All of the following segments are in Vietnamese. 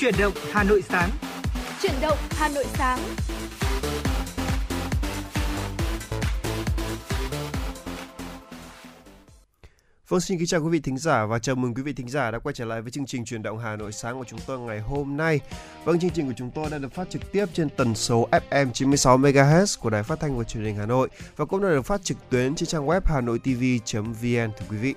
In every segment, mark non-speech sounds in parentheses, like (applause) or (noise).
Chuyển động Hà Nội sáng. Chuyển động Hà Nội sáng. Vâng, xin kính chào quý vị thính giả và chào mừng quý vị thính giả đã quay trở lại với chương trình truyền động Hà Nội sáng của chúng tôi ngày hôm nay. Vâng, chương trình của chúng tôi đã được phát trực tiếp trên tần số FM 96 MHz của Đài Phát thanh và Truyền hình Hà Nội và cũng đã được phát trực tuyến trên trang web hanoitv.vn thưa quý vị.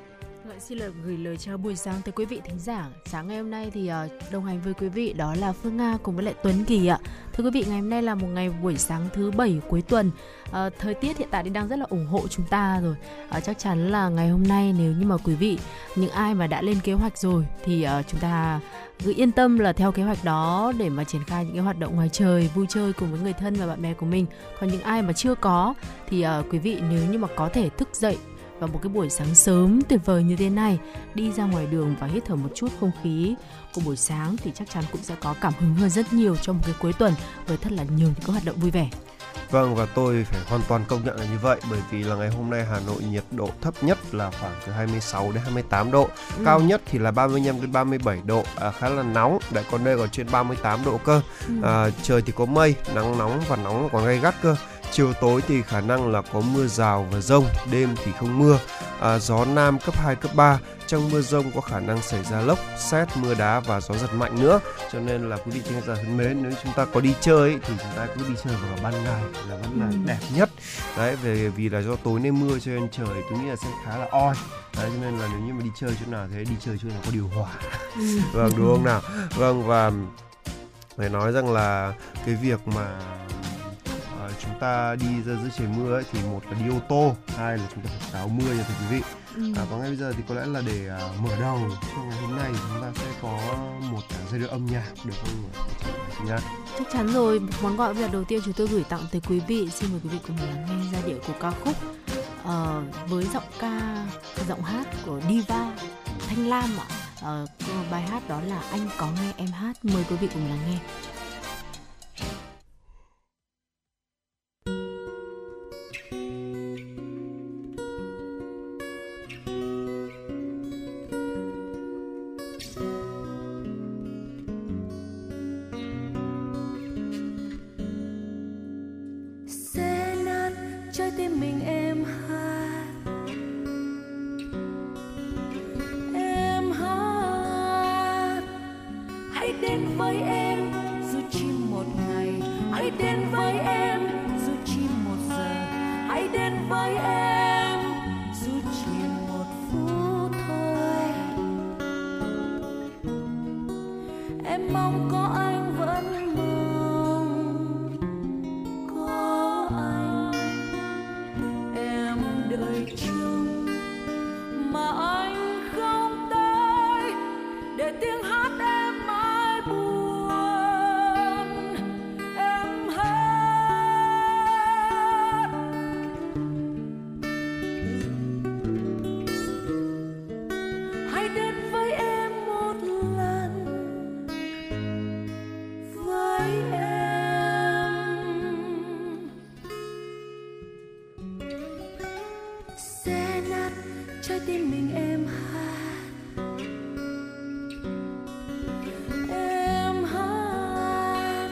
Vâng, xin lời gửi lời chào buổi sáng tới quý vị thính giả. Sáng ngày hôm nay thì ờ, đồng hành với quý vị đó là Phương Nga cùng với lại Tuấn Kỳ ạ. Thưa quý vị, ngày hôm nay là một ngày buổi sáng thứ bảy cuối tuần. À, thời tiết hiện tại thì đang rất là ủng hộ chúng ta rồi. À, chắc chắn là ngày hôm nay nếu như mà quý vị những ai mà đã lên kế hoạch rồi thì uh, chúng ta cứ yên tâm là theo kế hoạch đó để mà triển khai những cái hoạt động ngoài trời vui chơi cùng với người thân và bạn bè của mình còn những ai mà chưa có thì uh, quý vị nếu như mà có thể thức dậy vào một cái buổi sáng sớm tuyệt vời như thế này đi ra ngoài đường và hít thở một chút không khí của buổi sáng thì chắc chắn cũng sẽ có cảm hứng hơn rất nhiều trong một cái cuối tuần với thật là nhiều những cái hoạt động vui vẻ Vâng và tôi phải hoàn toàn công nhận là như vậy bởi vì là ngày hôm nay Hà Nội nhiệt độ thấp nhất là khoảng từ 26 đến 28 độ, ừ. cao nhất thì là 35 đến 37 độ, à, khá là nóng, lại còn đây còn trên 38 độ cơ. Ừ. À, trời thì có mây, nắng nóng và nóng còn gay gắt cơ. Chiều tối thì khả năng là có mưa rào và rông, đêm thì không mưa. À, gió nam cấp 2, cấp 3. Trong mưa rông có khả năng xảy ra lốc, xét, mưa đá và gió giật mạnh nữa. Cho nên là quý vị thính giả thân mến, nếu chúng ta có đi chơi ấy, thì chúng ta cứ đi chơi vào ban ngày là vẫn là ừ. đẹp nhất. Đấy, về vì là do tối nên mưa cho nên trời tôi nghĩ là sẽ khá là oi. Đấy, cho nên là nếu như mà đi chơi chỗ nào thế đi chơi chỗ nào có điều hòa. Ừ. (laughs) vâng đúng không nào? Vâng và phải nói rằng là cái việc mà chúng ta đi ra dưới trời mưa ấy, thì một là đi ô tô hai là chúng ta phải áo mưa nha thưa quý vị ừ. à, và ngay bây giờ thì có lẽ là để uh, mở đầu cho ngày hôm nay chúng ta sẽ có một uh, giai điệu âm nhạc được không Nga? Chắc chắn rồi, món quà âm nhạc đầu tiên chúng tôi gửi tặng tới quý vị. Xin mời quý vị cùng lắng nghe giai điệu của ca khúc uh, với giọng ca, giọng hát của Diva Thanh Lam ạ. Uh, bài hát đó là Anh có nghe em hát. Mời quý vị cùng lắng nghe. sẽ nát, trái tim mình em hát em hát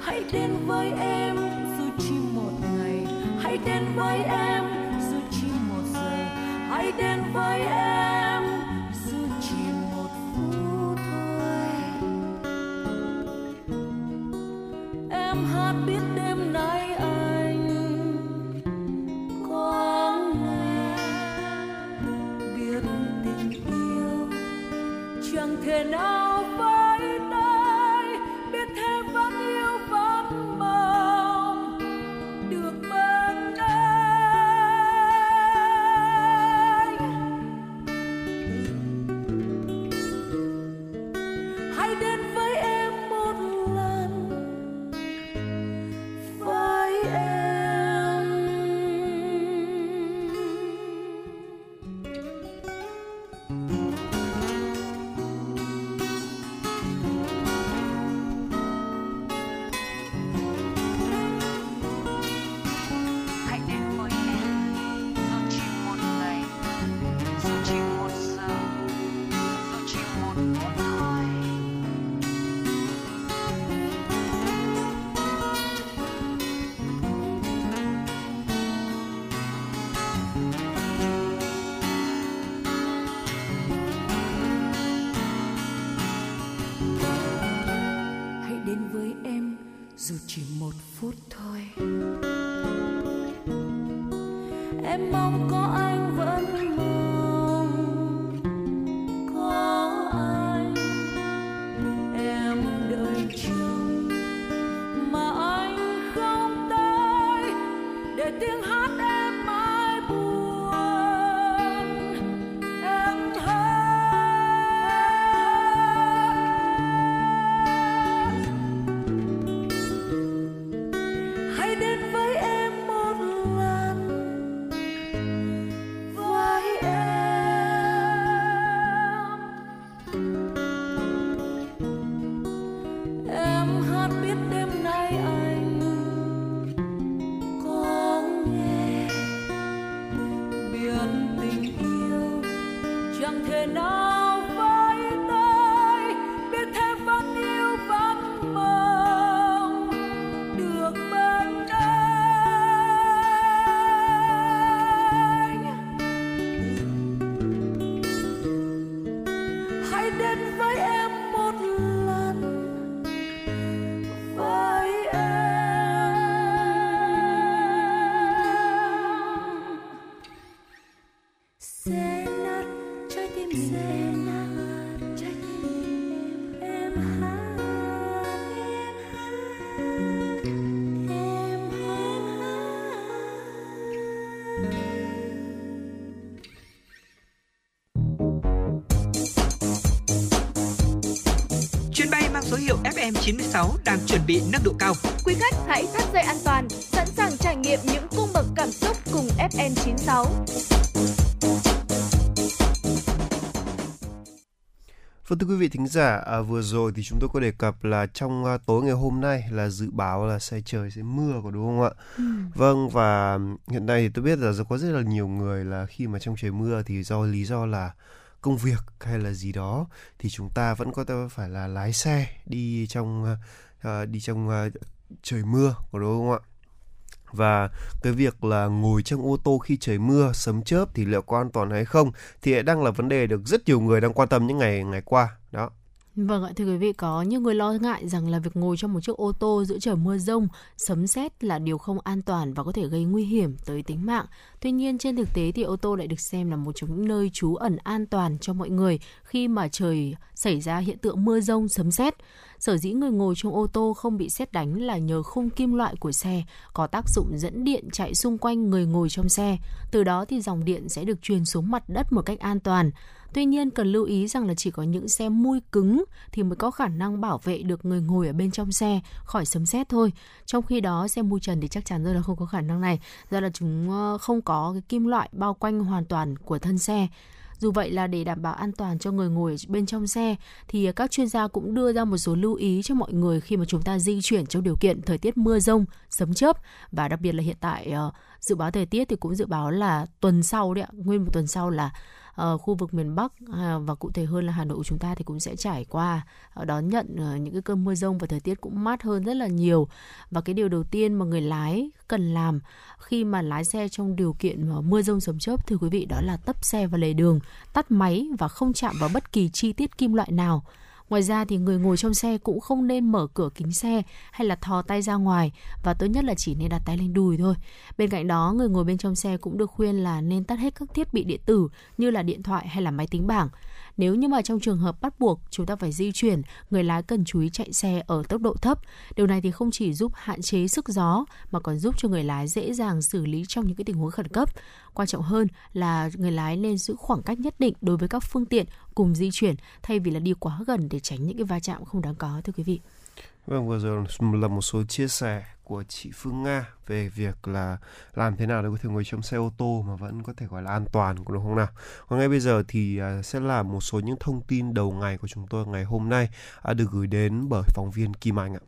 hãy đến với em dù chỉ một ngày. Hãy đến với em FM96 đang chuẩn bị nâng độ cao. Quý khách hãy thắt dây an toàn, sẵn sàng trải nghiệm những cung bậc cảm xúc cùng FN96. Vâng thưa quý vị thính giả, à, vừa rồi thì chúng tôi có đề cập là trong à, tối ngày hôm nay là dự báo là sẽ trời sẽ mưa có đúng không ạ? Ừ. Vâng và hiện nay thì tôi biết là có rất là nhiều người là khi mà trong trời mưa thì do lý do là công việc hay là gì đó thì chúng ta vẫn có thể phải là lái xe đi trong uh, đi trong uh, trời mưa có đúng không ạ? Và cái việc là ngồi trong ô tô khi trời mưa sấm chớp thì liệu có an toàn hay không thì đang là vấn đề được rất nhiều người đang quan tâm những ngày ngày qua đó. Vâng ạ, thưa quý vị, có những người lo ngại rằng là việc ngồi trong một chiếc ô tô giữa trời mưa rông, sấm sét là điều không an toàn và có thể gây nguy hiểm tới tính mạng. Tuy nhiên, trên thực tế thì ô tô lại được xem là một trong những nơi trú ẩn an toàn cho mọi người khi mà trời xảy ra hiện tượng mưa rông, sấm sét. Sở dĩ người ngồi trong ô tô không bị xét đánh là nhờ khung kim loại của xe có tác dụng dẫn điện chạy xung quanh người ngồi trong xe. Từ đó thì dòng điện sẽ được truyền xuống mặt đất một cách an toàn. Tuy nhiên cần lưu ý rằng là chỉ có những xe mui cứng thì mới có khả năng bảo vệ được người ngồi ở bên trong xe khỏi sấm sét thôi. Trong khi đó xe mui trần thì chắc chắn rồi là không có khả năng này, do là chúng ờ, không có cái kim loại bao quanh hoàn toàn của thân xe. Dù vậy là để đảm bảo an toàn cho người ngồi bên trong xe thì các chuyên gia cũng đưa ra một số lưu ý cho mọi người khi mà chúng ta di chuyển trong điều kiện thời tiết mưa rông, sấm chớp và đặc biệt là hiện tại ờ, dự báo thời tiết thì cũng dự báo là tuần sau đấy ạ, nguyên một tuần sau là uh, khu vực miền Bắc uh, và cụ thể hơn là Hà Nội của chúng ta thì cũng sẽ trải qua uh, đón nhận uh, những cái cơn mưa rông và thời tiết cũng mát hơn rất là nhiều. Và cái điều đầu tiên mà người lái cần làm khi mà lái xe trong điều kiện mưa rông sấm chớp thưa quý vị đó là tấp xe vào lề đường tắt máy và không chạm vào bất kỳ chi tiết kim loại nào. Ngoài ra thì người ngồi trong xe cũng không nên mở cửa kính xe hay là thò tay ra ngoài và tốt nhất là chỉ nên đặt tay lên đùi thôi. Bên cạnh đó, người ngồi bên trong xe cũng được khuyên là nên tắt hết các thiết bị điện tử như là điện thoại hay là máy tính bảng. Nếu như mà trong trường hợp bắt buộc chúng ta phải di chuyển, người lái cần chú ý chạy xe ở tốc độ thấp. Điều này thì không chỉ giúp hạn chế sức gió mà còn giúp cho người lái dễ dàng xử lý trong những cái tình huống khẩn cấp. Quan trọng hơn là người lái nên giữ khoảng cách nhất định đối với các phương tiện cùng di chuyển thay vì là đi quá gần để tránh những cái va chạm không đáng có thưa quý vị. Vâng, vừa rồi là một số chia sẻ của chị Phương Nga về việc là làm thế nào để có thể ngồi trong xe ô tô mà vẫn có thể gọi là an toàn đúng không nào? Còn ngay bây giờ thì à, sẽ là một số những thông tin đầu ngày của chúng tôi ngày hôm nay à, được gửi đến bởi phóng viên Kim Anh ạ.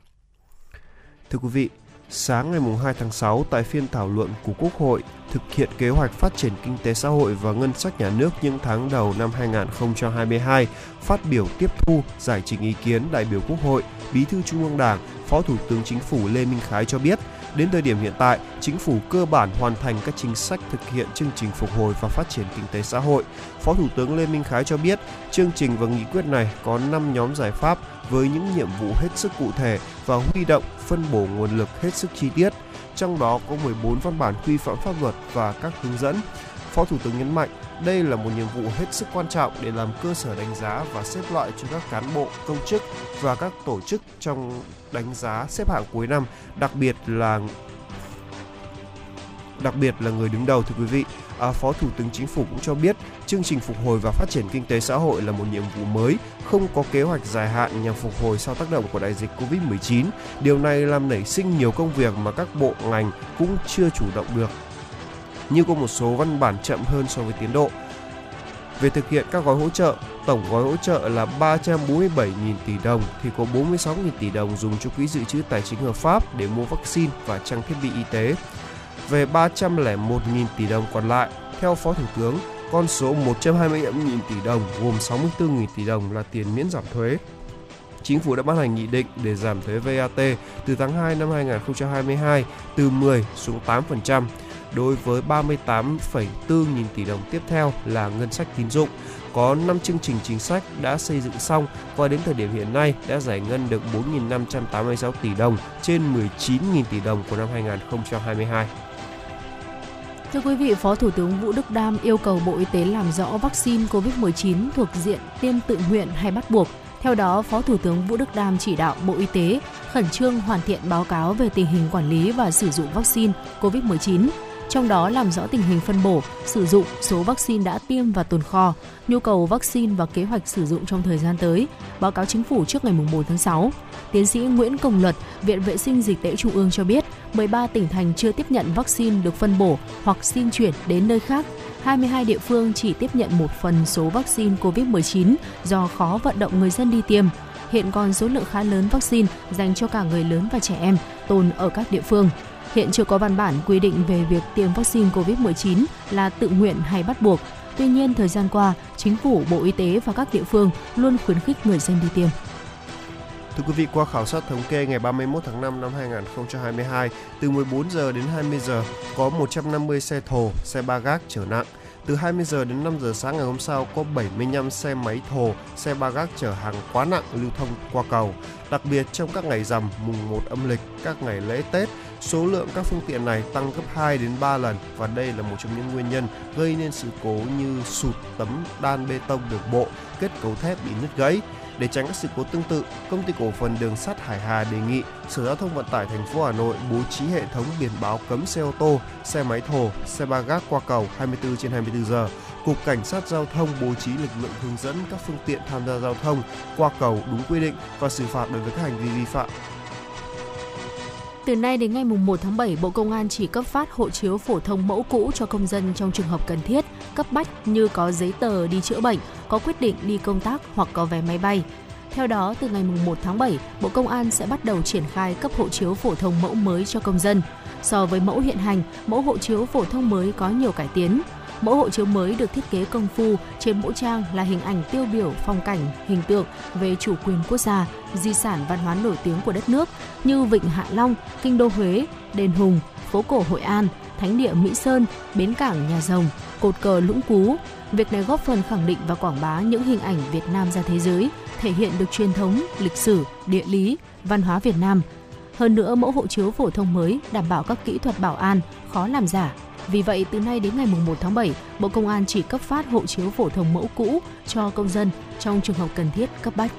Thưa quý vị, sáng ngày 2 tháng 6 tại phiên thảo luận của Quốc hội thực hiện kế hoạch phát triển kinh tế xã hội và ngân sách nhà nước những tháng đầu năm 2022, phát biểu tiếp thu giải trình ý kiến đại biểu Quốc hội, Bí thư Trung ương Đảng, Phó Thủ tướng Chính phủ Lê Minh Khái cho biết, đến thời điểm hiện tại, chính phủ cơ bản hoàn thành các chính sách thực hiện chương trình phục hồi và phát triển kinh tế xã hội. Phó Thủ tướng Lê Minh Khái cho biết, chương trình và nghị quyết này có 5 nhóm giải pháp với những nhiệm vụ hết sức cụ thể và huy động phân bổ nguồn lực hết sức chi tiết. Trong đó có 14 văn bản quy phạm pháp luật và các hướng dẫn. Phó Thủ tướng nhấn mạnh, đây là một nhiệm vụ hết sức quan trọng để làm cơ sở đánh giá và xếp loại cho các cán bộ, công chức và các tổ chức trong đánh giá xếp hạng cuối năm, đặc biệt là đặc biệt là người đứng đầu thưa quý vị. À, Phó Thủ tướng Chính phủ cũng cho biết chương trình phục hồi và phát triển kinh tế xã hội là một nhiệm vụ mới, không có kế hoạch dài hạn nhằm phục hồi sau tác động của đại dịch Covid-19. Điều này làm nảy sinh nhiều công việc mà các bộ ngành cũng chưa chủ động được như có một số văn bản chậm hơn so với tiến độ. Về thực hiện các gói hỗ trợ, tổng gói hỗ trợ là 347.000 tỷ đồng thì có 46.000 tỷ đồng dùng cho quỹ dự trữ tài chính hợp pháp để mua vaccine và trang thiết bị y tế. Về 301.000 tỷ đồng còn lại, theo Phó Thủ tướng, Con số 125.000 tỷ đồng gồm 64.000 tỷ đồng là tiền miễn giảm thuế, Chính phủ đã ban hành nghị định để giảm thuế VAT từ tháng 2 năm 2022 từ 10 xuống 8%. Đối với 38,4 nghìn tỷ đồng tiếp theo là ngân sách tín dụng. Có 5 chương trình chính sách đã xây dựng xong và đến thời điểm hiện nay đã giải ngân được 4.586 tỷ đồng trên 19.000 tỷ đồng của năm 2022. Thưa quý vị, Phó Thủ tướng Vũ Đức Đam yêu cầu Bộ Y tế làm rõ vaccine COVID-19 thuộc diện tiêm tự nguyện hay bắt buộc – theo đó, Phó Thủ tướng Vũ Đức Đam chỉ đạo Bộ Y tế khẩn trương hoàn thiện báo cáo về tình hình quản lý và sử dụng vaccine COVID-19, trong đó làm rõ tình hình phân bổ, sử dụng số vaccine đã tiêm và tồn kho, nhu cầu vaccine và kế hoạch sử dụng trong thời gian tới, báo cáo chính phủ trước ngày 4 tháng 6. Tiến sĩ Nguyễn Công Luật, Viện Vệ sinh Dịch tễ Trung ương cho biết, 13 tỉnh thành chưa tiếp nhận vaccine được phân bổ hoặc xin chuyển đến nơi khác 22 địa phương chỉ tiếp nhận một phần số vaccine COVID-19 do khó vận động người dân đi tiêm. Hiện còn số lượng khá lớn vaccine dành cho cả người lớn và trẻ em tồn ở các địa phương. Hiện chưa có văn bản quy định về việc tiêm vaccine COVID-19 là tự nguyện hay bắt buộc. Tuy nhiên, thời gian qua, chính phủ, Bộ Y tế và các địa phương luôn khuyến khích người dân đi tiêm. Thưa quý vị, qua khảo sát thống kê ngày 31 tháng 5 năm 2022, từ 14 giờ đến 20 giờ có 150 xe thồ, xe ba gác chở nặng. Từ 20 giờ đến 5 giờ sáng ngày hôm sau có 75 xe máy thồ, xe ba gác chở hàng quá nặng lưu thông qua cầu. Đặc biệt trong các ngày rằm, mùng 1 âm lịch, các ngày lễ Tết, số lượng các phương tiện này tăng gấp 2 đến 3 lần và đây là một trong những nguyên nhân gây nên sự cố như sụt tấm đan bê tông đường bộ, kết cấu thép bị nứt gãy. Để tránh các sự cố tương tự, công ty cổ phần đường sắt Hải Hà đề nghị Sở Giao thông Vận tải thành phố Hà Nội bố trí hệ thống biển báo cấm xe ô tô, xe máy thổ, xe ba gác qua cầu 24 trên 24 giờ. Cục Cảnh sát Giao thông bố trí lực lượng hướng dẫn các phương tiện tham gia giao thông qua cầu đúng quy định và xử phạt đối với các hành vi vi phạm. Từ nay đến ngày 1 tháng 7, Bộ Công an chỉ cấp phát hộ chiếu phổ thông mẫu cũ cho công dân trong trường hợp cần thiết, cấp bách như có giấy tờ đi chữa bệnh, có quyết định đi công tác hoặc có vé máy bay. Theo đó, từ ngày 1 tháng 7, Bộ Công an sẽ bắt đầu triển khai cấp hộ chiếu phổ thông mẫu mới cho công dân. So với mẫu hiện hành, mẫu hộ chiếu phổ thông mới có nhiều cải tiến. Mẫu hộ chiếu mới được thiết kế công phu, trên mỗi trang là hình ảnh tiêu biểu phong cảnh, hình tượng về chủ quyền quốc gia, di sản văn hóa nổi tiếng của đất nước như Vịnh Hạ Long, Kinh đô Huế, Đền Hùng, phố cổ Hội An, Thánh địa Mỹ Sơn, bến cảng Nhà Rồng, cột cờ Lũng Cú. Việc này góp phần khẳng định và quảng bá những hình ảnh Việt Nam ra thế giới, thể hiện được truyền thống, lịch sử, địa lý, văn hóa Việt Nam. Hơn nữa, mẫu hộ chiếu phổ thông mới đảm bảo các kỹ thuật bảo an, khó làm giả, vì vậy, từ nay đến ngày 1 tháng 7, Bộ Công an chỉ cấp phát hộ chiếu phổ thông mẫu cũ cho công dân trong trường hợp cần thiết cấp bách.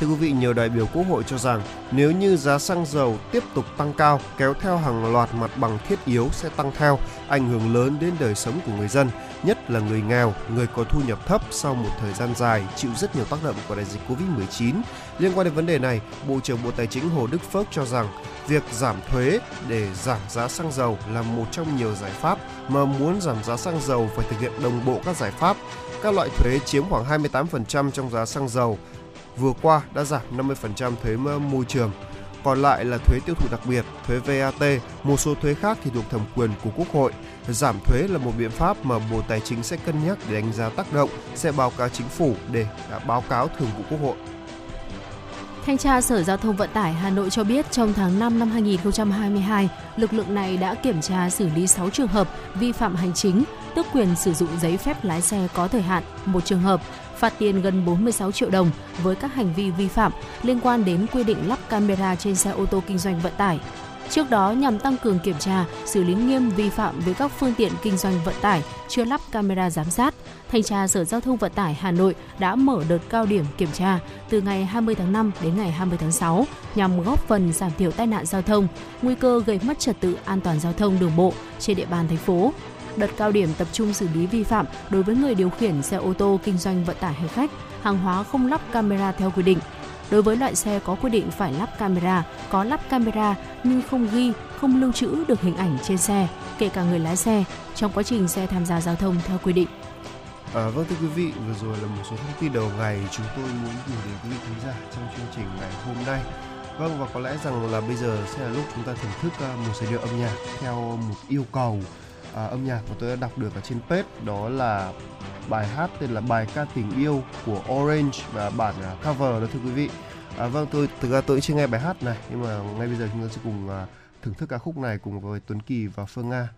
Thưa quý vị, nhiều đại biểu Quốc hội cho rằng nếu như giá xăng dầu tiếp tục tăng cao kéo theo hàng loạt mặt bằng thiết yếu sẽ tăng theo, ảnh hưởng lớn đến đời sống của người dân, nhất là người nghèo, người có thu nhập thấp sau một thời gian dài chịu rất nhiều tác động của đại dịch Covid-19. Liên quan đến vấn đề này, Bộ trưởng Bộ Tài chính Hồ Đức Phước cho rằng việc giảm thuế để giảm giá xăng dầu là một trong nhiều giải pháp mà muốn giảm giá xăng dầu phải thực hiện đồng bộ các giải pháp. Các loại thuế chiếm khoảng 28% trong giá xăng dầu vừa qua đã giảm 50% thuế môi trường. Còn lại là thuế tiêu thụ đặc biệt, thuế VAT, một số thuế khác thì thuộc thẩm quyền của Quốc hội. Giảm thuế là một biện pháp mà Bộ Tài chính sẽ cân nhắc để đánh giá tác động, sẽ báo cáo chính phủ để báo cáo thường vụ Quốc hội. Thanh tra Sở Giao thông Vận tải Hà Nội cho biết trong tháng 5 năm 2022, lực lượng này đã kiểm tra xử lý 6 trường hợp vi phạm hành chính, tước quyền sử dụng giấy phép lái xe có thời hạn, một trường hợp phạt tiền gần 46 triệu đồng với các hành vi vi phạm liên quan đến quy định lắp camera trên xe ô tô kinh doanh vận tải. Trước đó nhằm tăng cường kiểm tra, xử lý nghiêm vi phạm với các phương tiện kinh doanh vận tải chưa lắp camera giám sát, Thanh tra Sở Giao thông Vận tải Hà Nội đã mở đợt cao điểm kiểm tra từ ngày 20 tháng 5 đến ngày 20 tháng 6 nhằm góp phần giảm thiểu tai nạn giao thông, nguy cơ gây mất trật tự an toàn giao thông đường bộ trên địa bàn thành phố. Đợt cao điểm tập trung xử lý vi phạm đối với người điều khiển xe ô tô kinh doanh vận tải hành khách, hàng hóa không lắp camera theo quy định. Đối với loại xe có quy định phải lắp camera, có lắp camera nhưng không ghi, không lưu trữ được hình ảnh trên xe, kể cả người lái xe, trong quá trình xe tham gia giao thông theo quy định. À, vâng thưa quý vị, vừa rồi là một số thông tin đầu ngày chúng tôi muốn gửi đến quý vị khán giả trong chương trình ngày hôm nay. Vâng và có lẽ rằng là bây giờ sẽ là lúc chúng ta thưởng thức à, một giai điệu âm nhạc theo một yêu cầu à, âm nhạc mà tôi đã đọc được ở trên page đó là bài hát tên là bài ca tình yêu của Orange và bản à, cover đó thưa quý vị. À, vâng tôi thực ra tôi chưa nghe bài hát này nhưng mà ngay bây giờ chúng ta sẽ cùng à, thưởng thức ca khúc này cùng với Tuấn Kỳ và Phương Nga.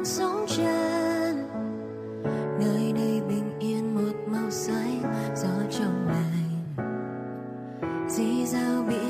Đang sóng chân nơi đây bình yên một màu xanh, gió trong lành. Dì dao biển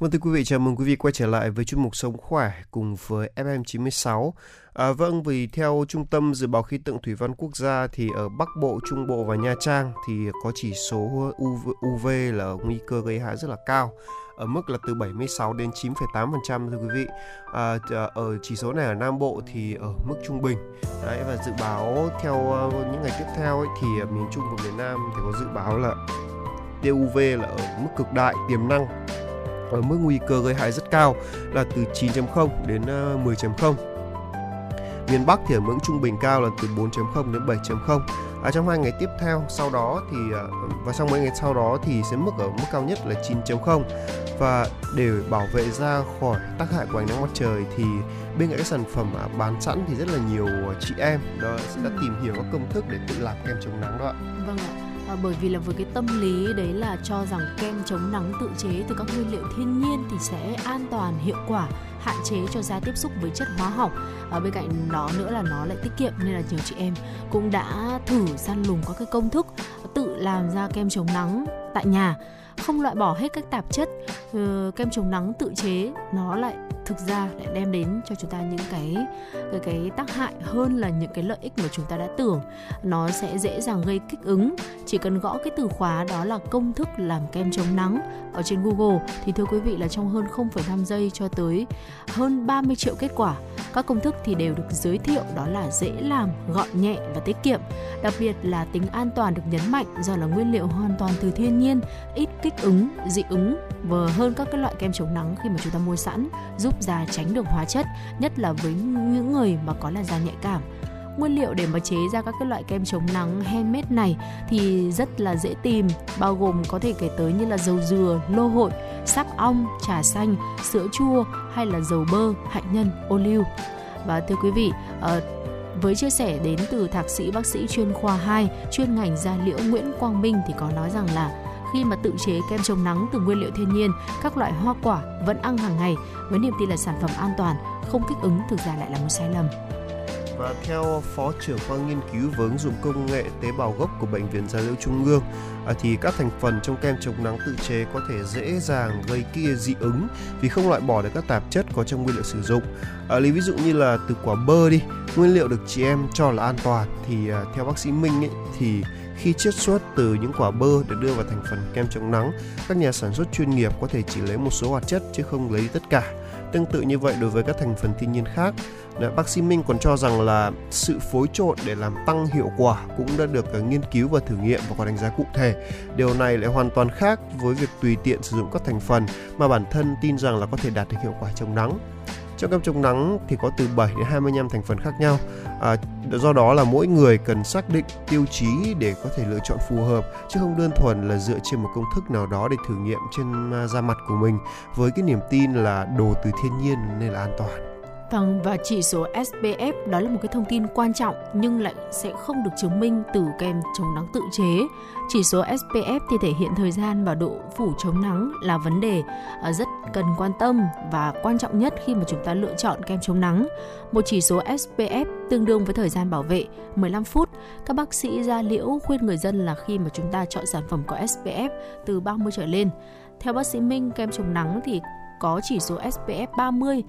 Vâng thưa quý vị, chào mừng quý vị quay trở lại với chuyên mục Sống Khỏe cùng với FM96. À, vâng, vì theo Trung tâm Dự báo Khí tượng Thủy văn Quốc gia thì ở Bắc Bộ, Trung Bộ và Nha Trang thì có chỉ số UV, UV là nguy cơ gây hại rất là cao. ở mức là từ 76 đến 9,8% thưa quý vị. À, à, ở chỉ số này ở Nam Bộ thì ở mức trung bình. Đấy và dự báo theo ờ, những ngày tiếp theo ấy, thì miền Trung và miền Nam thì có dự báo là tia UV là ở mức cực đại tiềm năng ở mức nguy cơ gây hại rất cao là từ 9.0 đến 10.0 miền Bắc thì ở ngưỡng trung bình cao là từ 4.0 đến 7.0 ở trong hai ngày tiếp theo sau đó thì à, và trong mấy ngày sau đó thì sẽ mức ở mức cao nhất là 9.0 và để bảo vệ da khỏi tác hại của ánh nắng mặt trời thì bên cạnh các sản phẩm à, bán sẵn thì rất là nhiều chị em đó sẽ đã tìm hiểu các công thức để tự làm kem chống nắng đó ạ. Vâng ạ. À, bởi vì là với cái tâm lý đấy là cho rằng kem chống nắng tự chế từ các nguyên liệu thiên nhiên thì sẽ an toàn hiệu quả hạn chế cho da tiếp xúc với chất hóa học. Ở bên cạnh đó nữa là nó lại tiết kiệm nên là nhiều chị em cũng đã thử săn lùng các cái công thức tự làm ra kem chống nắng tại nhà. Không loại bỏ hết các tạp chất uh, kem chống nắng tự chế nó lại thực ra lại đem đến cho chúng ta những cái cái cái tác hại hơn là những cái lợi ích mà chúng ta đã tưởng. Nó sẽ dễ dàng gây kích ứng. Chỉ cần gõ cái từ khóa đó là công thức làm kem chống nắng ở trên Google thì thưa quý vị là trong hơn 0,5 giây cho tới hơn 30 triệu kết quả. Các công thức thì đều được giới thiệu đó là dễ làm gọn nhẹ và tiết kiệm. Đặc biệt là tính an toàn được nhấn mạnh do là nguyên liệu hoàn toàn từ thiên nhiên ít kích ứng dị ứng và hơn các cái loại kem chống nắng khi mà chúng ta mua sẵn giúp da tránh được hóa chất, nhất là với những người mà có làn da nhạy cảm. Nguyên liệu để mà chế ra các cái loại kem chống nắng handmade này thì rất là dễ tìm, bao gồm có thể kể tới như là dầu dừa, lô hội, sáp ong, trà xanh, sữa chua hay là dầu bơ, hạnh nhân, ô liu. Và thưa quý vị ờ, với chia sẻ đến từ thạc sĩ bác sĩ chuyên khoa 2 chuyên ngành da liễu Nguyễn Quang Minh thì có nói rằng là khi mà tự chế kem chống nắng từ nguyên liệu thiên nhiên, các loại hoa quả vẫn ăn hàng ngày với niềm tin là sản phẩm an toàn, không kích ứng thực ra lại là một sai lầm. Và theo Phó trưởng khoa nghiên cứu và ứng dụng công nghệ tế bào gốc của Bệnh viện Gia liễu Trung ương, à, thì các thành phần trong kem chống nắng tự chế có thể dễ dàng gây kia dị ứng vì không loại bỏ được các tạp chất có trong nguyên liệu sử dụng. À, lấy ví dụ như là từ quả bơ đi, nguyên liệu được chị em cho là an toàn thì à, theo bác sĩ Minh ấy, thì khi chiết xuất từ những quả bơ để đưa vào thành phần kem chống nắng, các nhà sản xuất chuyên nghiệp có thể chỉ lấy một số hoạt chất chứ không lấy tất cả. Tương tự như vậy đối với các thành phần thiên nhiên khác, bác sĩ Minh còn cho rằng là sự phối trộn để làm tăng hiệu quả cũng đã được ờ, nghiên cứu và thử nghiệm và có đánh giá cụ thể. Điều này lại hoàn toàn khác với việc tùy tiện sử dụng các thành phần mà bản thân tin rằng là có thể đạt được hiệu quả chống nắng. Trong kem chống nắng thì có từ 7 đến 25 thành phần khác nhau. À, do đó là mỗi người cần xác định tiêu chí để có thể lựa chọn phù hợp chứ không đơn thuần là dựa trên một công thức nào đó để thử nghiệm trên à, da mặt của mình với cái niềm tin là đồ từ thiên nhiên nên là an toàn. Vâng và chỉ số SPF đó là một cái thông tin quan trọng nhưng lại sẽ không được chứng minh từ kem chống nắng tự chế. Chỉ số SPF thì thể hiện thời gian và độ phủ chống nắng là vấn đề à, rất cần quan tâm và quan trọng nhất khi mà chúng ta lựa chọn kem chống nắng. Một chỉ số SPF tương đương với thời gian bảo vệ 15 phút. Các bác sĩ da liễu khuyên người dân là khi mà chúng ta chọn sản phẩm có SPF từ 30 trở lên. Theo bác sĩ Minh, kem chống nắng thì có chỉ số SPF 30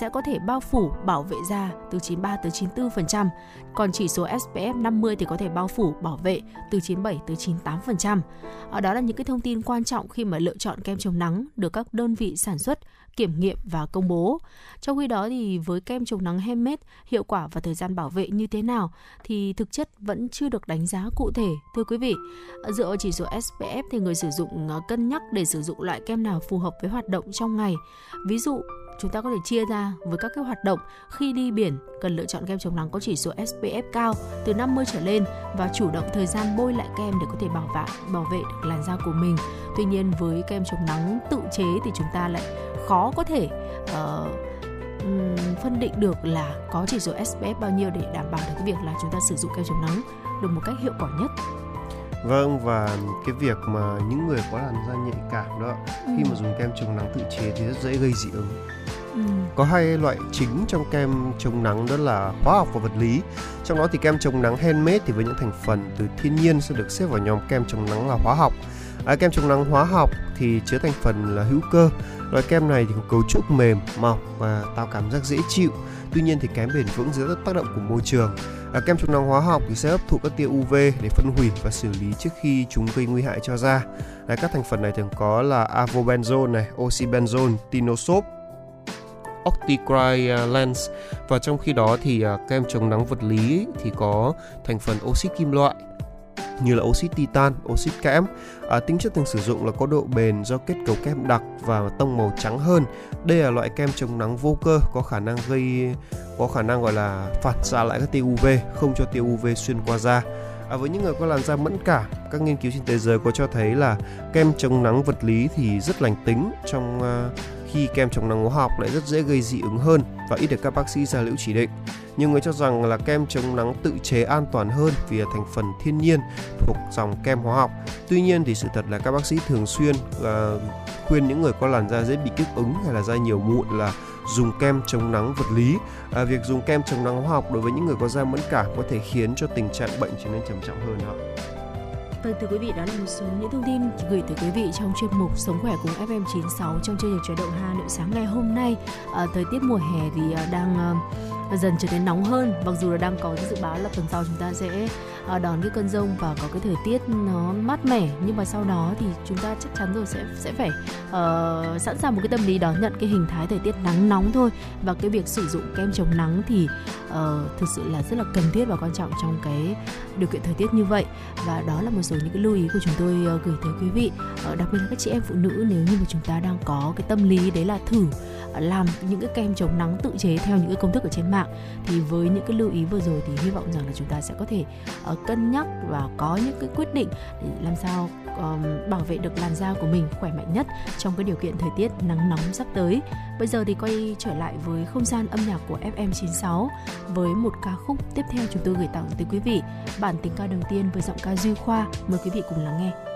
sẽ có thể bao phủ bảo vệ da từ 93 tới 94%, còn chỉ số SPF 50 thì có thể bao phủ bảo vệ từ 97 tới 98%. Ở đó là những cái thông tin quan trọng khi mà lựa chọn kem chống nắng được các đơn vị sản xuất kiểm nghiệm và công bố. Trong khi đó thì với kem chống nắng handmade, hiệu quả và thời gian bảo vệ như thế nào thì thực chất vẫn chưa được đánh giá cụ thể. Thưa quý vị, dựa vào chỉ số SPF thì người sử dụng ờ, cân nhắc để sử dụng loại kem nào phù hợp với hoạt động trong ngày. Ví dụ chúng ta có thể chia ra với các cái hoạt động khi đi biển cần lựa chọn kem chống nắng có chỉ số SPF cao từ 50 trở lên và chủ động thời gian bôi lại kem để có thể bảo vệ bảo vệ được làn da của mình. Tuy nhiên với kem chống nắng tự chế thì chúng ta lại khó có thể uh, phân định được là có chỉ số SPF bao nhiêu để đảm bảo được cái việc là chúng ta sử dụng kem chống nắng được một cách hiệu quả nhất. Vâng và cái việc mà những người có làn da nhạy cảm đó ừ. khi mà dùng kem chống nắng tự chế thì rất dễ gây dị ứng. Ừ. Có hai loại chính trong kem chống nắng đó là hóa học và vật lý. Trong đó thì kem chống nắng handmade thì với những thành phần từ thiên nhiên sẽ được xếp vào nhóm kem chống nắng là hóa học. À, kem chống nắng hóa học thì chứa thành phần là hữu cơ. Loại kem này thì có cấu trúc mềm, mỏng và tạo cảm giác dễ chịu tuy nhiên thì kém bền vững dưới tác động của môi trường. À, kem chống nắng hóa học thì sẽ hấp thụ các tia UV để phân hủy và xử lý trước khi chúng gây nguy hại cho da. À, các thành phần này thường có là avobenzone này, oxybenzone, tinosop, octicrylens à, và trong khi đó thì à, kem chống nắng vật lý thì có thành phần oxit kim loại như là oxit titan, oxit kẽm. À, tính chất thường sử dụng là có độ bền do kết cấu kem đặc và tông màu trắng hơn. Đây là loại kem chống nắng vô cơ có khả năng gây có khả năng gọi là phản xạ lại các tia UV, không cho tia UV xuyên qua da. À, với những người có làn da mẫn cảm, các nghiên cứu trên thế giới có cho thấy là kem chống nắng vật lý thì rất lành tính trong uh, khi kem chống nắng hóa học lại rất dễ gây dị ứng hơn và ít được các bác sĩ ra liễu chỉ định. Nhiều người cho rằng là kem chống nắng tự chế an toàn hơn vì là thành phần thiên nhiên thuộc dòng kem hóa học. Tuy nhiên thì sự thật là các bác sĩ thường xuyên là khuyên những người có làn da dễ bị kích ứng hay là da nhiều mụn là dùng kem chống nắng vật lý. À, việc dùng kem chống nắng hóa học đối với những người có da mẫn cảm có thể khiến cho tình trạng bệnh trở nên trầm trọng hơn đó. Vâng thưa quý vị, đó là một số những thông tin gửi tới quý vị trong chuyên mục Sống khỏe cùng FM96 trong chương trình chuyển động Hà Nội sáng ngày hôm nay. À, thời tiết mùa hè thì ờ, đang ờ, dần trở nên nóng hơn. Mặc dù là đang có cái dự báo là tuần sau chúng ta sẽ à, đón cái cơn rông và có cái thời tiết nó mát mẻ. Nhưng mà sau đó thì chúng ta chắc chắn rồi sẽ sẽ phải uh, sẵn sàng một cái tâm lý đón nhận cái hình thái thời tiết nắng nóng thôi. Và cái việc sử dụng kem chống nắng thì uh, thực sự là rất là cần thiết và quan trọng trong cái điều kiện thời tiết như vậy. Và đó là một số những cái lưu ý của chúng tôi uh, gửi tới quý vị. Uh, đặc biệt là các chị em phụ nữ nếu như mà chúng ta đang có cái tâm lý đấy là thử làm những cái kem chống nắng tự chế theo những cái công thức ở trên mạng thì với những cái lưu ý vừa rồi thì hy vọng rằng là chúng ta sẽ có thể uh, cân nhắc và có những cái quyết định để làm sao um, bảo vệ được làn da của mình khỏe mạnh nhất trong cái điều kiện thời tiết nắng nóng sắp tới. Bây giờ thì quay trở lại với không gian âm nhạc của FM96 với một ca khúc tiếp theo chúng tôi gửi tặng tới quý vị. Bản tình ca đầu tiên với giọng ca Duy Khoa. Mời quý vị cùng lắng nghe.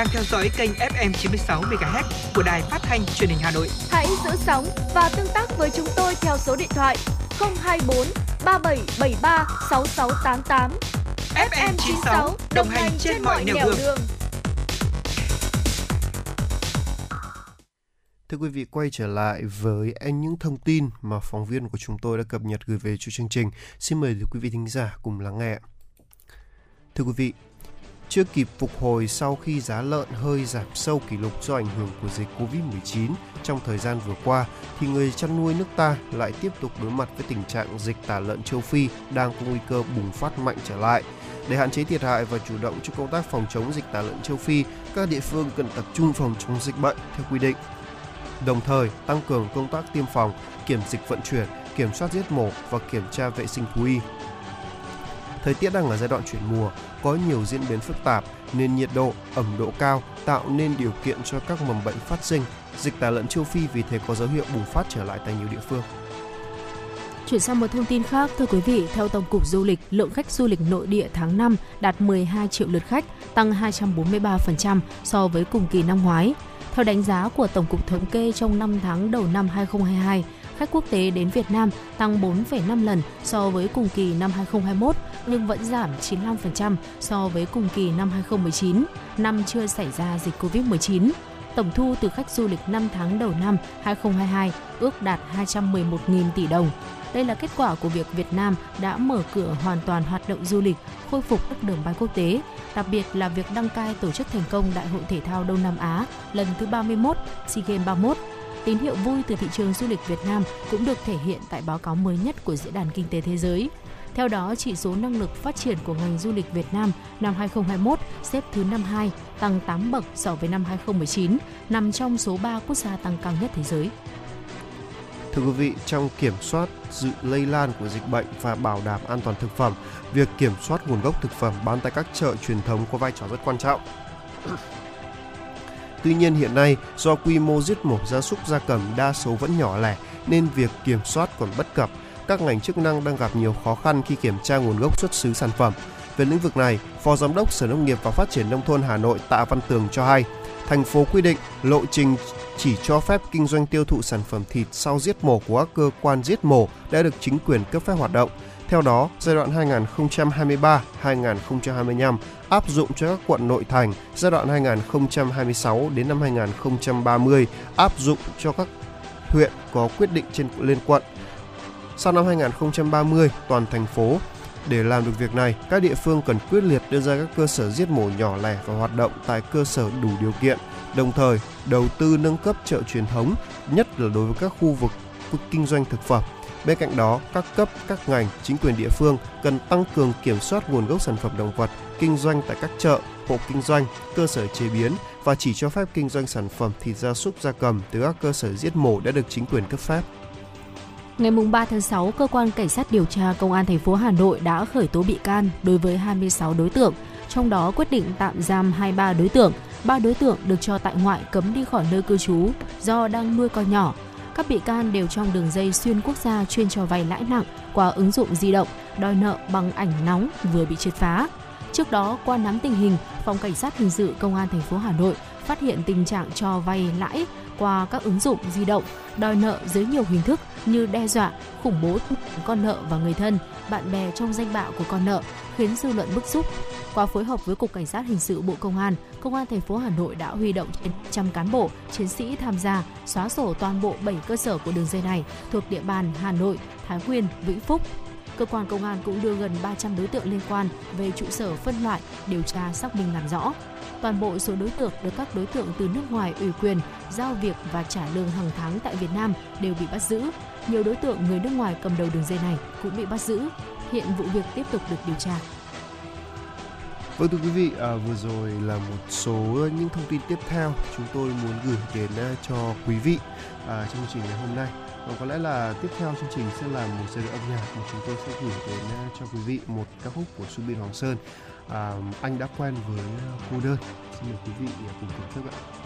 Đang theo dõi kênh FM 96 MHz của đài phát thanh truyền hình Hà Nội. Hãy giữ sóng và tương tác với chúng tôi theo số điện thoại 024 3773 6688. FM 96 đồng hành trên mọi nẻo đường. Thưa quý vị, quay trở lại với anh những thông tin mà phóng viên của chúng tôi đã cập nhật gửi về cho chương trình. Xin mời quý vị thính giả cùng lắng nghe. Thưa quý vị, chưa kịp phục hồi sau khi giá lợn hơi giảm sâu kỷ lục do ảnh hưởng của dịch Covid-19 trong thời gian vừa qua, thì người chăn nuôi nước ta lại tiếp tục đối mặt với tình trạng dịch tả lợn châu Phi đang có nguy cơ bùng phát mạnh trở lại. Để hạn chế thiệt hại và chủ động cho công tác phòng chống dịch tả lợn châu Phi, các địa phương cần tập trung phòng chống dịch bệnh theo quy định đồng thời tăng cường công tác tiêm phòng, kiểm dịch vận chuyển, kiểm soát giết mổ và kiểm tra vệ sinh thú y. Thời tiết đang ở giai đoạn chuyển mùa, có nhiều diễn biến phức tạp nên nhiệt độ, ẩm độ cao tạo nên điều kiện cho các mầm bệnh phát sinh. Dịch tả lợn châu Phi vì thế có dấu hiệu bùng phát trở lại tại nhiều địa phương. Chuyển sang một thông tin khác, thưa quý vị, theo Tổng cục Du lịch, lượng khách du lịch nội địa tháng 5 đạt 12 triệu lượt khách, tăng 243% so với cùng kỳ năm ngoái. Theo đánh giá của Tổng cục Thống kê trong 5 tháng đầu năm 2022, khách quốc tế đến Việt Nam tăng 4,5 lần so với cùng kỳ năm 2021 nhưng vẫn giảm 95% so với cùng kỳ năm 2019, năm chưa xảy ra dịch Covid-19. Tổng thu từ khách du lịch 5 tháng đầu năm 2022 ước đạt 211.000 tỷ đồng. Đây là kết quả của việc Việt Nam đã mở cửa hoàn toàn hoạt động du lịch, khôi phục các đường bay quốc tế, đặc biệt là việc đăng cai tổ chức thành công Đại hội Thể thao Đông Nam Á lần thứ 31, SEA Games 31. Tín hiệu vui từ thị trường du lịch Việt Nam cũng được thể hiện tại báo cáo mới nhất của Diễn đàn Kinh tế Thế giới. Theo đó, chỉ số năng lực phát triển của ngành du lịch Việt Nam năm 2021 xếp thứ 52, tăng 8 bậc so với năm 2019, nằm trong số 3 quốc gia tăng cao nhất thế giới. Thưa quý vị, trong kiểm soát sự lây lan của dịch bệnh và bảo đảm an toàn thực phẩm, việc kiểm soát nguồn gốc thực phẩm bán tại các chợ truyền thống có vai trò rất quan trọng. (clears throat) Tuy nhiên hiện nay, do quy mô giết mổ gia súc gia cầm đa số vẫn nhỏ lẻ nên việc kiểm soát còn bất cập. Các ngành chức năng đang gặp nhiều khó khăn khi kiểm tra nguồn gốc xuất xứ sản phẩm. Về lĩnh vực này, Phó Giám đốc Sở Nông nghiệp và Phát triển Nông thôn Hà Nội Tạ Văn Tường cho hay, thành phố quy định lộ trình chỉ cho phép kinh doanh tiêu thụ sản phẩm thịt sau giết mổ của các cơ quan giết mổ đã được chính quyền cấp phép hoạt động. Theo đó, giai đoạn 2023-2025 áp dụng cho các quận nội thành, giai đoạn 2026 đến năm 2030 áp dụng cho các huyện có quyết định trên liên quận. Sau năm 2030, toàn thành phố để làm được việc này, các địa phương cần quyết liệt đưa ra các cơ sở giết mổ nhỏ lẻ và hoạt động tại cơ sở đủ điều kiện, đồng thời đầu tư nâng cấp chợ truyền thống, nhất là đối với các khu vực kinh doanh thực phẩm. Bên cạnh đó, các cấp, các ngành, chính quyền địa phương cần tăng cường kiểm soát nguồn gốc sản phẩm động vật kinh doanh tại các chợ, hộ kinh doanh, cơ sở chế biến và chỉ cho phép kinh doanh sản phẩm thịt gia súc gia cầm từ các cơ sở giết mổ đã được chính quyền cấp phép. Ngày 3 tháng 6, cơ quan cảnh sát điều tra công an thành phố Hà Nội đã khởi tố bị can đối với 26 đối tượng, trong đó quyết định tạm giam 23 đối tượng, 3 đối tượng được cho tại ngoại cấm đi khỏi nơi cư trú do đang nuôi con nhỏ. Các bị can đều trong đường dây xuyên quốc gia chuyên cho vay lãi nặng qua ứng dụng di động, đòi nợ bằng ảnh nóng vừa bị triệt phá. Trước đó, qua nắm tình hình, Phòng Cảnh sát Hình sự Công an thành phố Hà Nội phát hiện tình trạng cho vay lãi qua các ứng dụng di động, đòi nợ dưới nhiều hình thức như đe dọa, khủng bố con nợ và người thân, bạn bè trong danh bạ của con nợ, khiến dư luận bức xúc. Qua phối hợp với Cục Cảnh sát Hình sự Bộ Công an, Công an thành phố Hà Nội đã huy động trên trăm cán bộ, chiến sĩ tham gia xóa sổ toàn bộ 7 cơ sở của đường dây này thuộc địa bàn Hà Nội, Thái Nguyên, Vĩnh Phúc. Cơ quan công an cũng đưa gần 300 đối tượng liên quan về trụ sở phân loại, điều tra xác minh làm rõ. Toàn bộ số đối tượng được các đối tượng từ nước ngoài ủy quyền, giao việc và trả lương hàng tháng tại Việt Nam đều bị bắt giữ. Nhiều đối tượng người nước ngoài cầm đầu đường dây này cũng bị bắt giữ. Hiện vụ việc tiếp tục được điều tra. Vâng thưa quý vị, à, vừa rồi là một số những thông tin tiếp theo chúng tôi muốn gửi đến à, cho quý vị à, trong chương trình ngày hôm nay. Và có lẽ là tiếp theo chương trình sẽ là một giai đoạn âm nhạc mà chúng tôi sẽ gửi đến à, cho quý vị một ca khúc của Subin Hoàng Sơn. À, anh đã quen với ờ, cô đơn. Xin mời quý vị ờ, cùng thưởng thức ạ.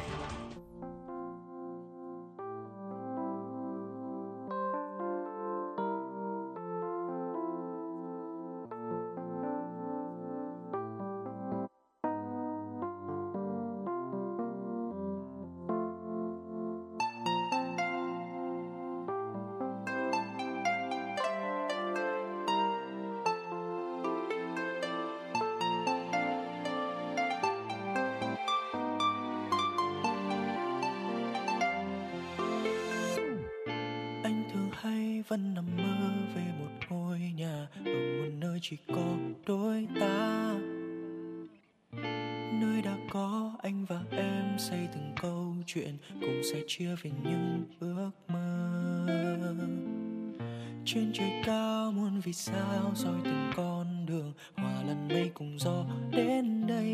Chia về những ước mơ. Trên trời cao muôn vì sao soi từng con đường, hòa lẫn mây cùng gió đến đây.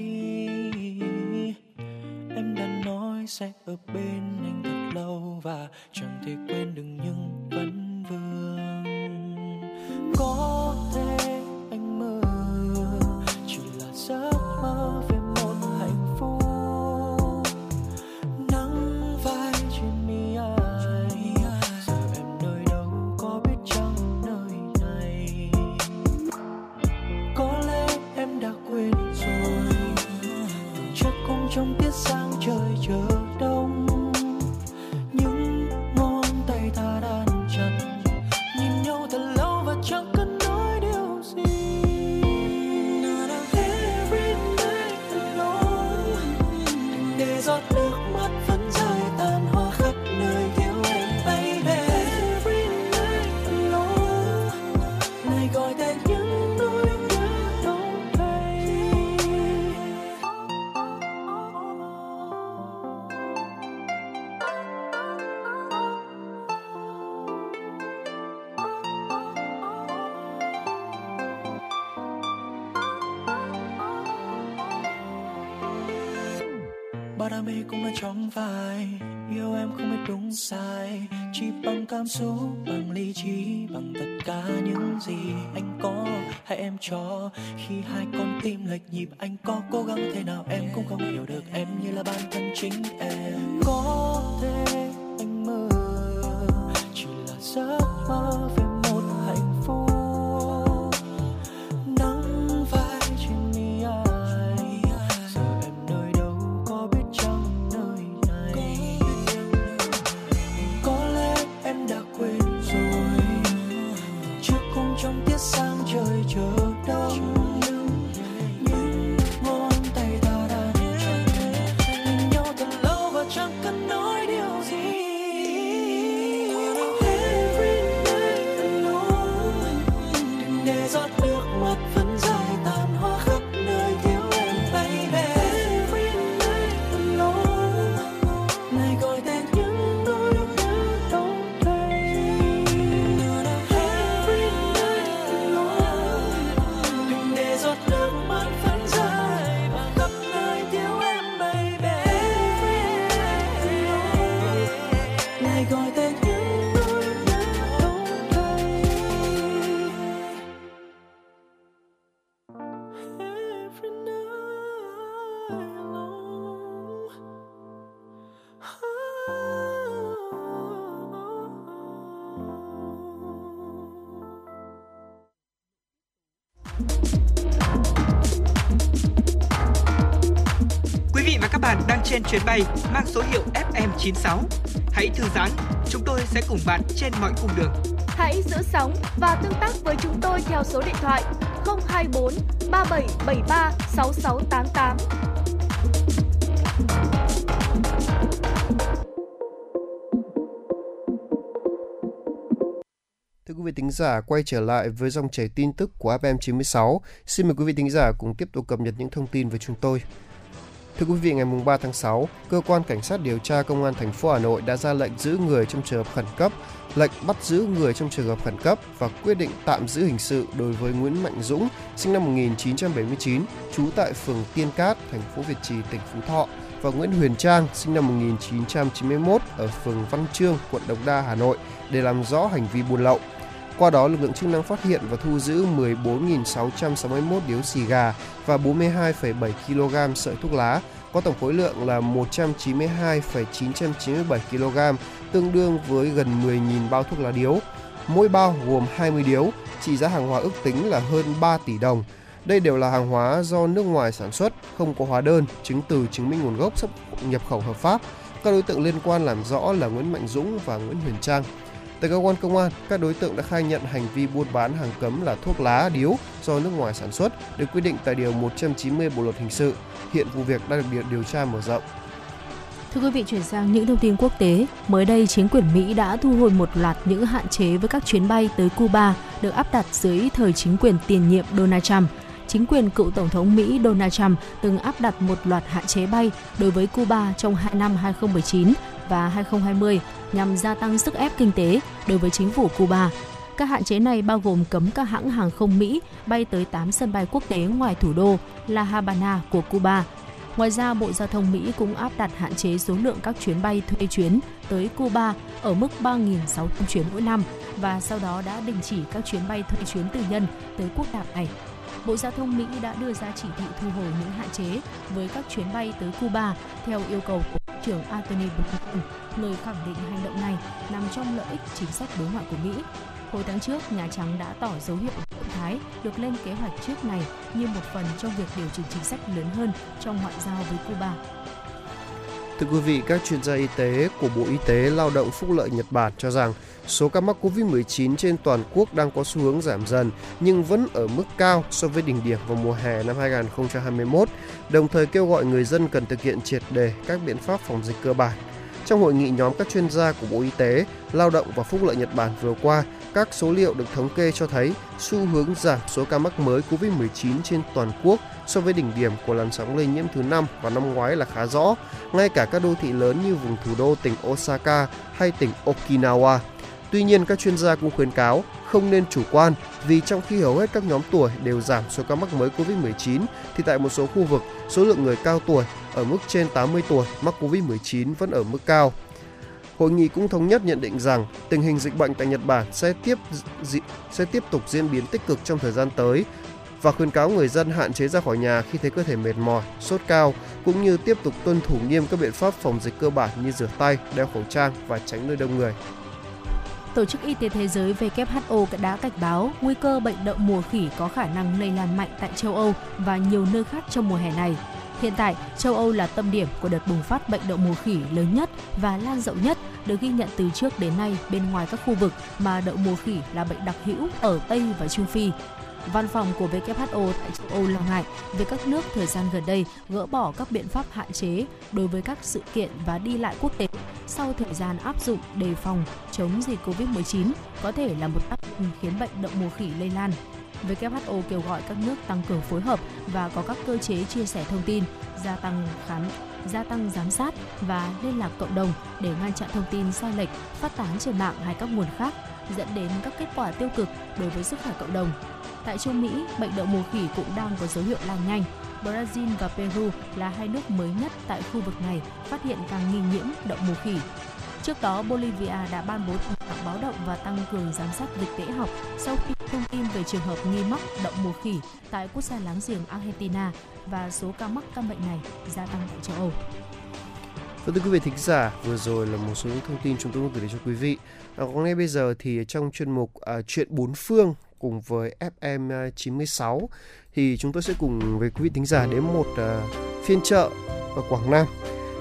Em đã nói sẽ ở bên anh thật lâu và chẳng thể quên được những khi hai con tim lệch nhịp, anh có cố gắng thế nào? Em cũng không hiểu được, em như là bản thân chính. chuyến bay mang số hiệu FM96. Hãy thư giãn, chúng tôi sẽ cùng bạn trên mọi cung đường. Hãy giữ sóng và tương tác với chúng tôi theo số điện thoại 024 3773 6688. Thưa quý vị thính giả, quay trở lại với dòng chảy tin tức của FM96. Xin mời quý vị thính giả cùng tiếp tục cập nhật những thông tin với chúng tôi. Thưa quý vị, ngày 3 tháng 6, cơ quan cảnh sát điều tra công an thành phố Hà Nội đã ra lệnh giữ người trong trường hợp khẩn cấp, lệnh bắt giữ người trong trường hợp khẩn cấp và quyết định tạm giữ hình sự đối với Nguyễn Mạnh Dũng, sinh năm 1979, trú tại phường Tiên Cát, thành phố Việt Trì, tỉnh Phú Thọ và Nguyễn Huyền Trang, sinh năm 1991 ở phường Văn trương quận Đống Đa, Hà Nội để làm rõ hành vi buôn lậu. Qua đó, lực lượng chức năng phát hiện và thu giữ 14.661 điếu xì gà và 42,7 kg sợi thuốc lá, có tổng khối lượng là 192,997 kg, tương đương với gần 10.000 bao thuốc lá điếu. Mỗi bao gồm 20 điếu, trị giá hàng hóa ước tính là hơn 3 tỷ đồng. Đây đều là hàng hóa do nước ngoài sản xuất, không có hóa đơn, chứng từ chứng minh nguồn gốc xuất nhập khẩu hợp pháp. Các đối tượng liên quan làm rõ là Nguyễn Mạnh Dũng và Nguyễn Huyền Trang. Tại cơ quan công an, các đối tượng đã khai nhận hành vi buôn bán hàng cấm là thuốc lá điếu do nước ngoài sản xuất được quy định tại điều 190 Bộ luật hình sự. Hiện vụ việc đang được điều, tra mở rộng. Thưa quý vị, chuyển sang những thông tin quốc tế. Mới đây, chính quyền Mỹ đã thu hồi một loạt những hạn chế với các chuyến bay tới Cuba được áp đặt dưới thời chính quyền tiền nhiệm Donald Trump. Chính quyền cựu Tổng thống Mỹ Donald Trump từng áp đặt một loạt hạn chế bay đối với Cuba trong hai năm 2019 và 2020 nhằm gia tăng sức ép kinh tế đối với chính phủ Cuba. Các hạn chế này bao gồm cấm các hãng hàng không Mỹ bay tới 8 sân bay quốc tế ngoài thủ đô La Habana của Cuba. Ngoài ra, Bộ Giao thông Mỹ cũng áp đặt hạn chế số lượng các chuyến bay thuê chuyến tới Cuba ở mức 3.600 chuyến mỗi năm và sau đó đã đình chỉ các chuyến bay thuê chuyến tư nhân tới quốc đảo này. Bộ Giao thông Mỹ đã đưa ra chỉ thị thu hồi những hạn chế với các chuyến bay tới Cuba theo yêu cầu của Bộ trưởng Antony Blinken, người khẳng định hành động này nằm trong lợi ích chính sách đối ngoại của Mỹ. Hồi tháng trước, Nhà Trắng đã tỏ dấu hiệu động thái được lên kế hoạch trước này như một phần trong việc điều chỉnh chính sách lớn hơn trong ngoại giao với Cuba. Thưa quý vị, các chuyên gia y tế của Bộ Y tế Lao động Phúc lợi Nhật Bản cho rằng số ca mắc COVID-19 trên toàn quốc đang có xu hướng giảm dần nhưng vẫn ở mức cao so với đỉnh điểm vào mùa hè năm 2021, đồng thời kêu gọi người dân cần thực hiện triệt đề các biện pháp phòng dịch cơ bản. Trong hội nghị nhóm các chuyên gia của Bộ Y tế, Lao động và Phúc lợi Nhật Bản vừa qua, các số liệu được thống kê cho thấy xu hướng giảm số ca mắc mới COVID-19 trên toàn quốc so với đỉnh điểm của làn sóng lây nhiễm thứ năm vào năm ngoái là khá rõ. Ngay cả các đô thị lớn như vùng thủ đô tỉnh Osaka hay tỉnh Okinawa. Tuy nhiên, các chuyên gia cũng khuyến cáo không nên chủ quan vì trong khi hầu hết các nhóm tuổi đều giảm số ca mắc mới COVID-19 thì tại một số khu vực, số lượng người cao tuổi ở mức trên 80 tuổi mắc COVID-19 vẫn ở mức cao. Hội nghị cũng thống nhất nhận định rằng tình hình dịch bệnh tại Nhật Bản sẽ tiếp di, sẽ tiếp tục diễn biến tích cực trong thời gian tới và khuyến cáo người dân hạn chế ra khỏi nhà khi thấy cơ thể mệt mỏi, sốt cao cũng như tiếp tục tuân thủ nghiêm các biện pháp phòng dịch cơ bản như rửa tay, đeo khẩu trang và tránh nơi đông người. Tổ chức Y tế Thế giới WHO đã cảnh báo nguy cơ bệnh đậu mùa khỉ có khả năng lây lan mạnh tại châu Âu và nhiều nơi khác trong mùa hè này. Hiện tại, châu Âu là tâm điểm của đợt bùng phát bệnh đậu mùa khỉ lớn nhất và lan rộng nhất được ghi nhận từ trước đến nay bên ngoài các khu vực mà đậu mùa khỉ là bệnh đặc hữu ở Tây và Trung Phi. Văn phòng của WHO tại châu Âu lo ngại về các nước thời gian gần đây gỡ bỏ các biện pháp hạn chế đối với các sự kiện và đi lại quốc tế sau thời gian áp dụng đề phòng chống dịch COVID-19 có thể là một tác nhân khiến bệnh đậu mùa khỉ lây lan. WHO kêu gọi các nước tăng cường phối hợp và có các cơ chế chia sẻ thông tin, gia tăng khám gia tăng giám sát và liên lạc cộng đồng để ngăn chặn thông tin sai lệch phát tán trên mạng hay các nguồn khác dẫn đến các kết quả tiêu cực đối với sức khỏe cộng đồng. Tại châu Mỹ, bệnh đậu mùa khỉ cũng đang có dấu hiệu lan nhanh. Brazil và Peru là hai nước mới nhất tại khu vực này phát hiện ca nghi nhiễm đậu mùa khỉ. Trước đó, Bolivia đã ban bố tình trạng báo động và tăng cường giám sát dịch tễ học sau khi thông tin về trường hợp nghi mắc đậu mùa khỉ tại quốc gia láng giềng Argentina và số ca mắc căn bệnh này gia tăng tại châu Âu. Và thưa quý vị thính giả, vừa rồi là một số những thông tin chúng tôi muốn gửi đến cho quý vị. À, còn ngay bây giờ thì trong chuyên mục à, Chuyện bốn phương cùng với FM 96 thì chúng tôi sẽ cùng với quý vị thính giả đến một à, phiên chợ ở Quảng Nam.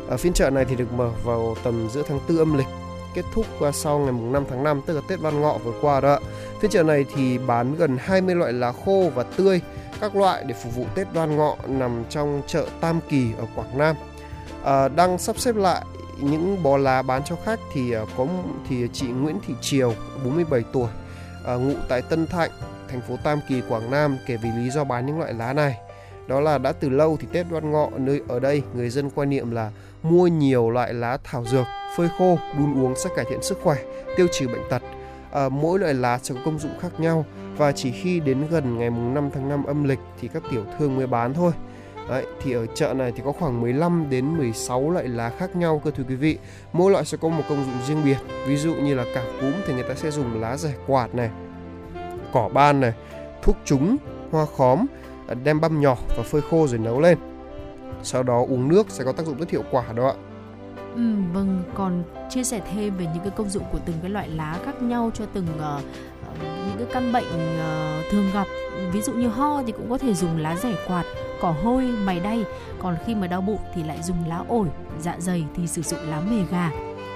À, phiên chợ này thì được mở vào tầm giữa tháng 4 âm lịch kết thúc à, sau ngày mùng 5 tháng 5 tức là Tết Văn Ngọ vừa qua đó ạ. Phiên chợ này thì bán gần 20 loại lá khô và tươi các loại để phục vụ Tết Đoan Ngọ nằm trong chợ Tam Kỳ ở Quảng Nam. À, đang sắp xếp lại những bó lá bán cho khách thì à, có thì chị Nguyễn Thị Triều 47 tuổi à, ngụ tại Tân Thạnh, thành phố Tam Kỳ, Quảng Nam kể vì lý do bán những loại lá này. Đó là đã từ lâu thì Tết Đoan Ngọ nơi ở đây người dân quan niệm là mua nhiều loại lá thảo dược, phơi khô, đun uống sẽ cải thiện sức khỏe, tiêu trừ bệnh tật. À, mỗi loại lá sẽ có công dụng khác nhau và chỉ khi đến gần ngày mùng 5 tháng 5 âm lịch thì các tiểu thương mới bán thôi. Đấy, thì ở chợ này thì có khoảng 15 đến 16 loại lá khác nhau cơ thưa quý vị. Mỗi loại sẽ có một công dụng riêng biệt. Ví dụ như là cảm cúm thì người ta sẽ dùng lá rẻ quạt này, cỏ ban này, thuốc trúng, hoa khóm, à, đem băm nhỏ và phơi khô rồi nấu lên. Sau đó uống nước sẽ có tác dụng rất hiệu quả đó ạ. Ừ, vâng, còn chia sẻ thêm về những cái công dụng của từng cái loại lá khác nhau cho từng uh, những cái căn bệnh uh, thường gặp. Ví dụ như ho thì cũng có thể dùng lá rẻ quạt, cỏ hôi, mày đay. Còn khi mà đau bụng thì lại dùng lá ổi, dạ dày thì sử dụng lá mề gà.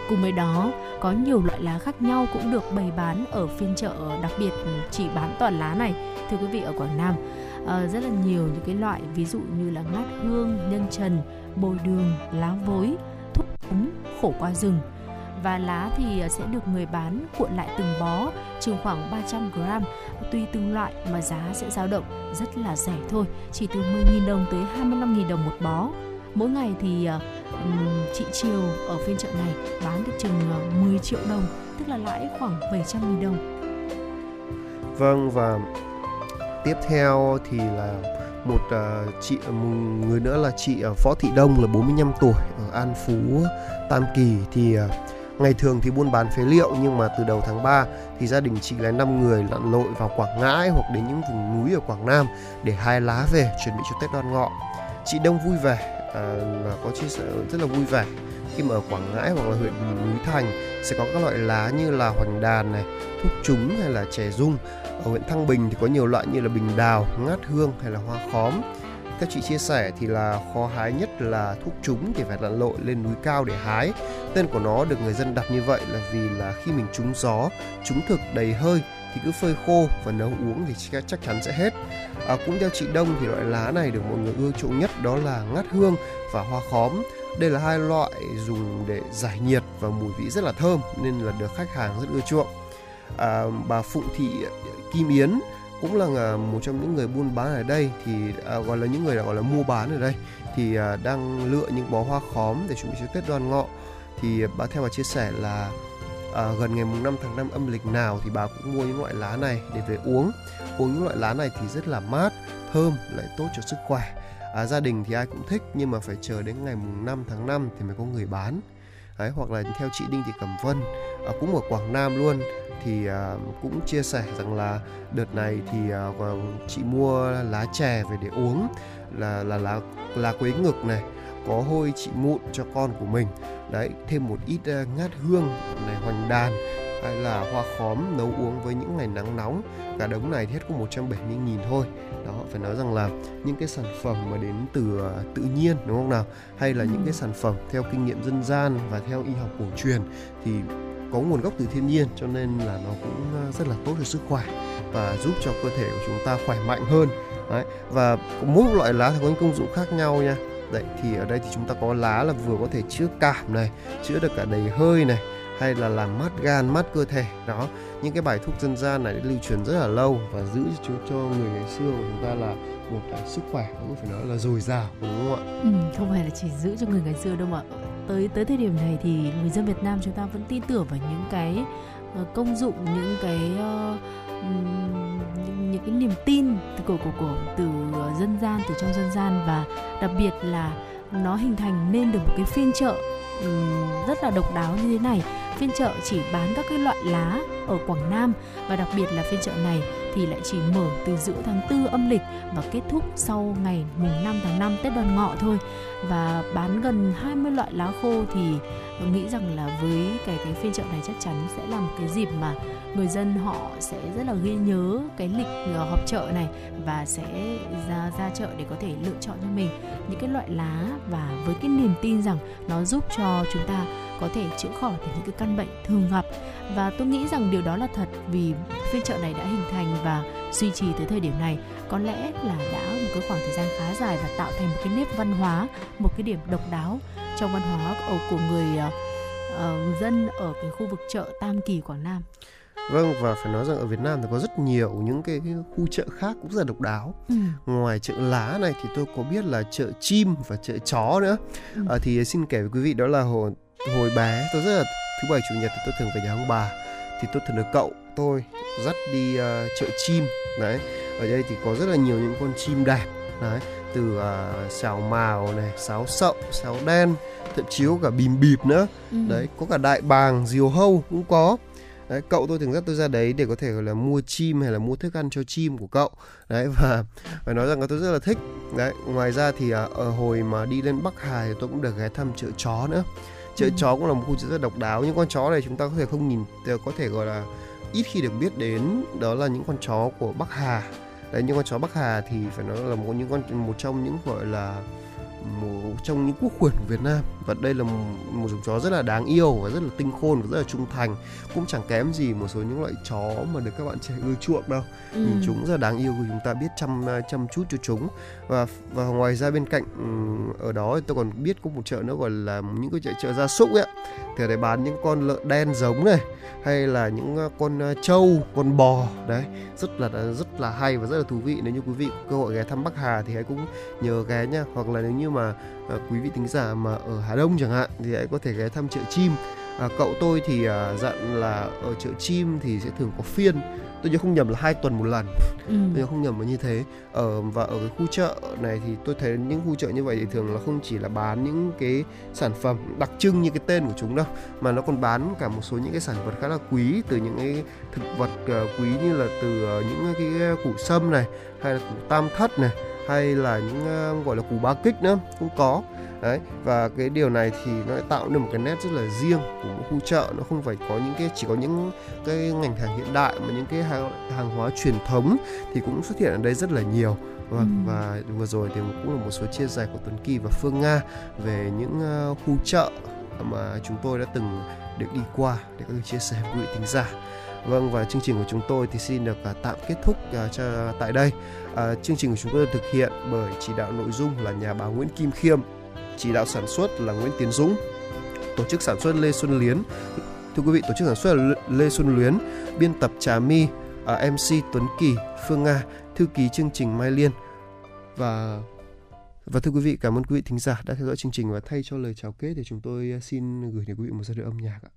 Cùng với đó, có nhiều loại lá khác nhau cũng được bày bán ở phiên chợ đặc biệt chỉ bán toàn lá này. Thưa quý vị ở Quảng Nam, uh, rất là nhiều những cái loại ví dụ như là ngát hương, nhân trần, bồi đường, lá vối, thuốc cúng, khổ qua rừng. Và lá thì ờ, sẽ được người bán cuộn lại từng bó chừng khoảng 300 g tùy từng loại mà giá sẽ dao động rất là rẻ thôi chỉ từ 10.000 đồng tới 25.000 đồng một bó. Mỗi ngày thì ờ, chị Triều ở phiên chợ này bán được chừng 10 triệu đồng tức là lãi khoảng 700.000 đồng. Vâng và tiếp theo thì là một uh, chị ờ, một người nữa là chị uh, võ Thị Đông là 45 tuổi ở An Phú Tam Kỳ. Thì uh, ngày thường thì buôn bán phế liệu nhưng mà từ đầu tháng 3 thì gia đình chị là 5 người lặn lội vào Quảng Ngãi hoặc đến những vùng núi ở Quảng Nam để hái lá về chuẩn bị cho Tết Đoan Ngọ. Chị Đông vui vẻ à, có chia sẻ rất là vui vẻ. Khi mà ở Quảng Ngãi hoặc là huyện núi Thành sẽ có các loại lá như là hoành đàn này, thuốc trúng hay là chè dung ở huyện Thăng Bình thì có nhiều loại như là bình đào, ngát hương hay là hoa khóm. Theo chị chia sẻ thì là khó hái nhất là thuốc trúng thì phải lặn lội lên núi cao để hái. Tên của nó được người dân đặt như vậy là vì là khi mình trúng gió, trúng thực đầy hơi thì cứ phơi khô và nấu uống thì chắc chắn sẽ hết. À, cũng theo chị Đông thì loại lá này được mọi người ưa chuộng nhất đó là ngát hương và hoa khóm. Đây là hai loại dùng để giải nhiệt và mùi vị rất là thơm nên là được khách hàng rất ưa chuộng. À, bà Phụng Thị Kim Yến cũng là một trong những người buôn bán ở đây thì à, gọi là những người gọi là mua bán ở đây thì à, đang lựa những bó hoa khóm để chuẩn bị cho Tết Đoan Ngọ. Thì bà theo bà chia sẻ là à, gần ngày mùng 5 tháng 5 âm lịch nào thì bà cũng mua những loại lá này để về uống. Uống những loại lá này thì rất là mát thơm lại tốt cho sức khỏe. À, gia đình thì ai cũng thích nhưng mà phải chờ đến ngày mùng 5 tháng 5 thì mới có người bán. Đấy, hoặc là theo chị Đinh Thị Cẩm Vân à, cũng ở Quảng Nam luôn. Thì à, cũng chia sẻ rằng là đợt này thì à, chị mua lá chè về để uống là là lá lá quế ngực này có hôi chị mụn cho con của mình. Đấy thêm một ít uh, ngát hương này hoành đàn hay là hoa khóm nấu uống với những ngày nắng nóng. Cả đống này hết có 170 nghìn thôi. Đó phải nói rằng là những cái sản phẩm mà đến từ uh, tự nhiên đúng không nào? Hay là những cái sản phẩm theo kinh nghiệm dân gian và theo y học cổ truyền thì có nguồn gốc từ thiên nhiên cho nên là nó cũng rất là tốt cho sức khỏe và giúp cho cơ thể của chúng ta khỏe mạnh hơn. Đấy. và mỗi loại lá thì có những công dụng khác nhau nha. Đấy thì ở đây thì chúng ta có lá là vừa có thể chữa cảm này, chữa được cả đầy hơi này hay là làm mát gan, mát cơ thể. Đó, những cái bài thuốc dân gian này lưu truyền rất là lâu và giữ cho cho người ngày xưa của chúng ta là một cái sức khỏe cũng phải nói là dồi dào đúng không ạ? Ừ, không phải là chỉ giữ cho người ngày xưa đâu mà tới tới thời điểm này thì người dân Việt Nam chúng ta vẫn tin tưởng vào những cái uh, công dụng những cái uh, những, những cái niềm tin từ cổ cổ cổ từ dân gian từ trong dân gian và đặc biệt là nó hình thành nên được một cái phiên chợ rất là độc đáo như thế này. Phiên chợ chỉ bán các cái loại lá ở Quảng Nam và đặc biệt là phiên chợ này thì lại chỉ mở từ giữa tháng 4 âm lịch và kết thúc sau ngày mùng 5 tháng 5 Tết Đoan Ngọ thôi. Và bán gần 20 loại lá khô thì nghĩ rằng là với cái cái phiên chợ này chắc chắn sẽ là một cái dịp mà người dân họ sẽ rất là ghi nhớ cái lịch ờ, họp chợ này và sẽ ra ra chợ để có thể lựa chọn cho mình những cái loại lá và với cái niềm tin rằng nó giúp cho chúng ta có thể chữa khỏi từ những cái căn bệnh thường gặp. Và tôi nghĩ rằng điều đó là thật vì phiên chợ này đã hình thành và duy trì tới thời điểm này. Có lẽ là đã một cái khoảng thời gian khá dài và tạo thành một cái nếp văn hóa, một cái điểm độc đáo trong văn hóa của người uh, uh, dân ở cái khu vực chợ Tam Kỳ Quảng Nam Vâng và phải nói rằng ở Việt Nam thì có rất nhiều những cái, cái khu chợ khác cũng rất là độc đáo. Ừ. Ngoài chợ lá này thì tôi có biết là chợ chim và chợ chó nữa. Ừ. À, thì xin kể với quý vị đó là hồi hồi bé tôi rất là thứ bảy chủ nhật thì tôi thường về nhà ông bà thì tôi thường được cậu tôi dắt đi ờ, chợ chim đấy ở đây thì có rất là nhiều những con chim đẹp đấy từ uh, sào màu này sáo sậu sáo đen thậm chí có cả bìm bịp nữa. Ừ. đấy có cả đại bàng diều hâu cũng có. Đấy cậu tôi thường dắt tôi ra đấy để có thể gọi là mua chim hay là mua thức ăn cho chim của cậu. Đấy và (laughs) phải nói rằng là tôi rất là thích. Đấy ngoài ra thì à, ở hồi mà đi lên bắc hà thì tôi cũng được ghé thăm chợ chó nữa. Chợ Ừ. chó cũng là một khu chợ rất độc đáo. Những con chó này chúng ta có thể không nhìn có thể gọi là ít khi được biết đến. Đó là những con chó của bắc hà đấy, những con chó bắc hà thì phải nói là một, những con, một trong những, gọi là một trong những quốc khuẩn của Việt Nam. Và đây là một, một giống chó rất là đáng yêu và rất là tinh khôn và rất là trung thành. Cũng chẳng kém gì một số những loại chó mà được các bạn trẻ ưa chuộng đâu. Ừ. nhìn chúng rất là đáng yêu chúng ta biết chăm chăm chút cho chúng. Và và ngoài ra bên cạnh ừm, ở đó thì tôi còn biết có một chợ nữa gọi là những cái chợ chợ gia súc ấy thì ở đấy bán những con lợn đen giống này hay là những ờ, con ờ, trâu con bò đấy. Rất là rất là hay và rất là thú vị. Nếu như quý vị có cơ hội ghé thăm Bắc Hà thì hãy cũng nhớ ghé nha hoặc là nếu như mà ờ, quý vị thính giả mà ở Hà Đông chẳng hạn thì hãy có thể ghé thăm chợ chim. À, cậu tôi thì à, dặn là ở chợ chim thì sẽ thường có phiên. Tôi nhớ không nhầm là hai tuần một lần. Ừ. tôi nhớ không nhầm là như thế. Ở và ở cái khu chợ này thì tôi thấy những khu chợ như vậy thì thường là không chỉ là bán những cái sản phẩm đặc trưng như cái tên của chúng đâu mà nó còn bán cả một số những cái sản vật khá là quý từ những cái thực vật ờ, quý như là từ ờ, những cái củ sâm này hay là củ tam thất này hay là những ờ, gọi là củ ba kích nữa cũng có. Đấy và cái điều này thì nó lại tạo nên một cái nét rất là riêng của một khu chợ. Nó không phải có những cái chỉ có những cái ngành hàng hiện đại mà những cái hàng, hàng hóa truyền thống thì cũng xuất hiện ở đây rất là nhiều. Vâng Ừm. và vừa rồi thì cũng là một số chia sẻ của Tuấn Kỳ và Phương Nga về những ờ, khu chợ mà chúng tôi đã từng được đi qua để thể chia sẻ với quý vị thính giả. Vâng và chương trình của chúng tôi thì xin được à, tạm kết thúc à, cho tại đây. À, chương trình của chúng tôi được thực hiện bởi chỉ đạo nội dung là nhà báo Nguyễn Kim Khiêm, chỉ đạo sản xuất là Nguyễn Tiến Dũng, tổ chức sản xuất Lê Xuân Liến. Thưa quý vị, tổ chức sản xuất là Lê- Xuân Luyến, biên tập Trà My, à, MC Tuấn Kỳ, Phương Nga, thư ký chương trình Mai Liên và và thưa quý vị, cảm ơn quý vị thính giả đã theo dõi chương trình và thay cho lời chào kết thì chúng tôi à, xin gửi đến quý vị một giai điệu âm nhạc ạ.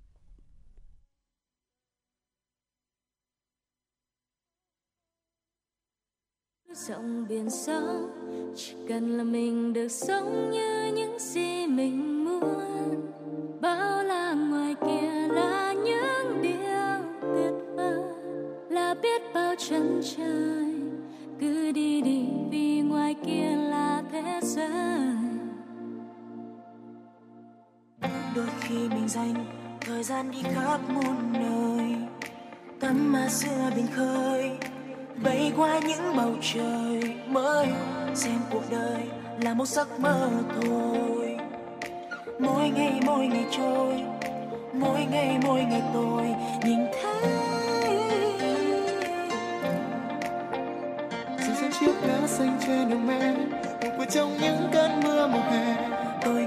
Rộng biển sâu chỉ cần là mình được sống như những gì mình muốn. Bao la ngoài kia là những điều tuyệt vời, là biết bao chân trời. Cứ đi đi, vì ngoài kia là thế giới. Đôi khi mình dành thời gian đi khắp muôn nơi, tắm mà xưa biển khơi bay qua những bầu trời mới. Xem cuộc đời là một giấc mơ thôi. Mỗi ngày mỗi ngày trôi. Mỗi ngày mỗi ngày tôi nhìn thấy. Dừng chiếc lá xanh trên đường mẹ Ngủ trong những cơn mưa mùa hè, tôi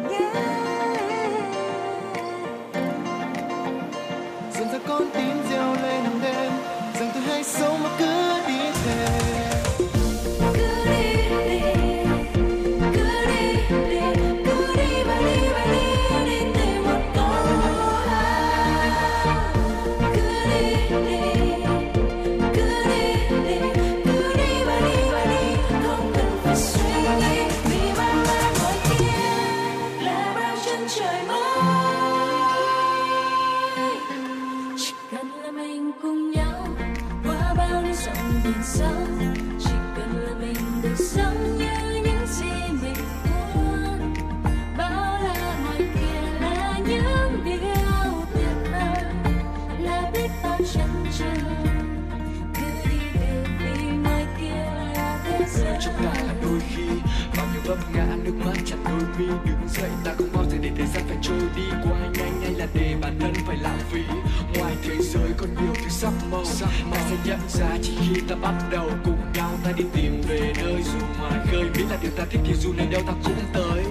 ta bắt đầu cùng nhau ta đi tìm về nơi dù ngoài khơi biết là điều ta thích thì dù nơi đâu ta cũng tới.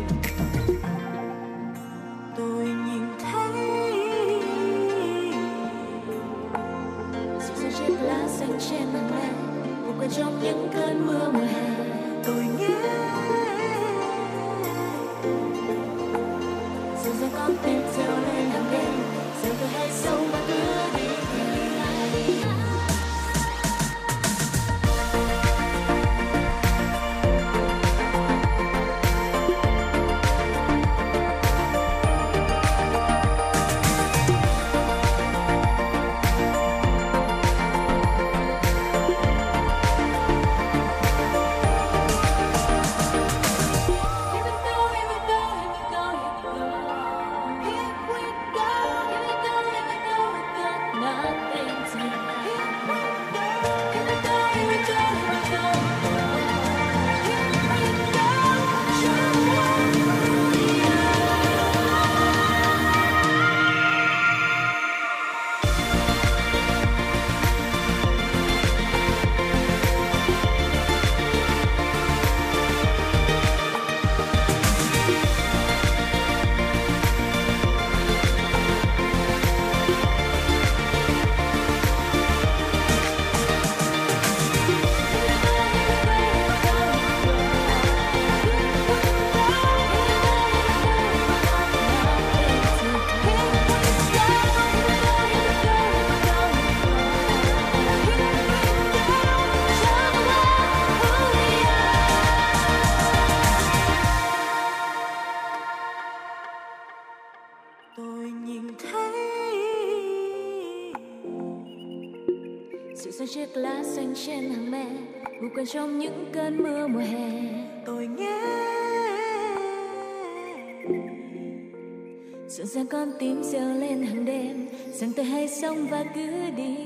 Tôi nhìn thấy lá xanh trên mặt mẹ một quên trong những trong những cơn mưa mùa hè. Tôi nghe. Dường dàng con tim reo lên hàng đêm rằng tôi hay sống và cứ đi.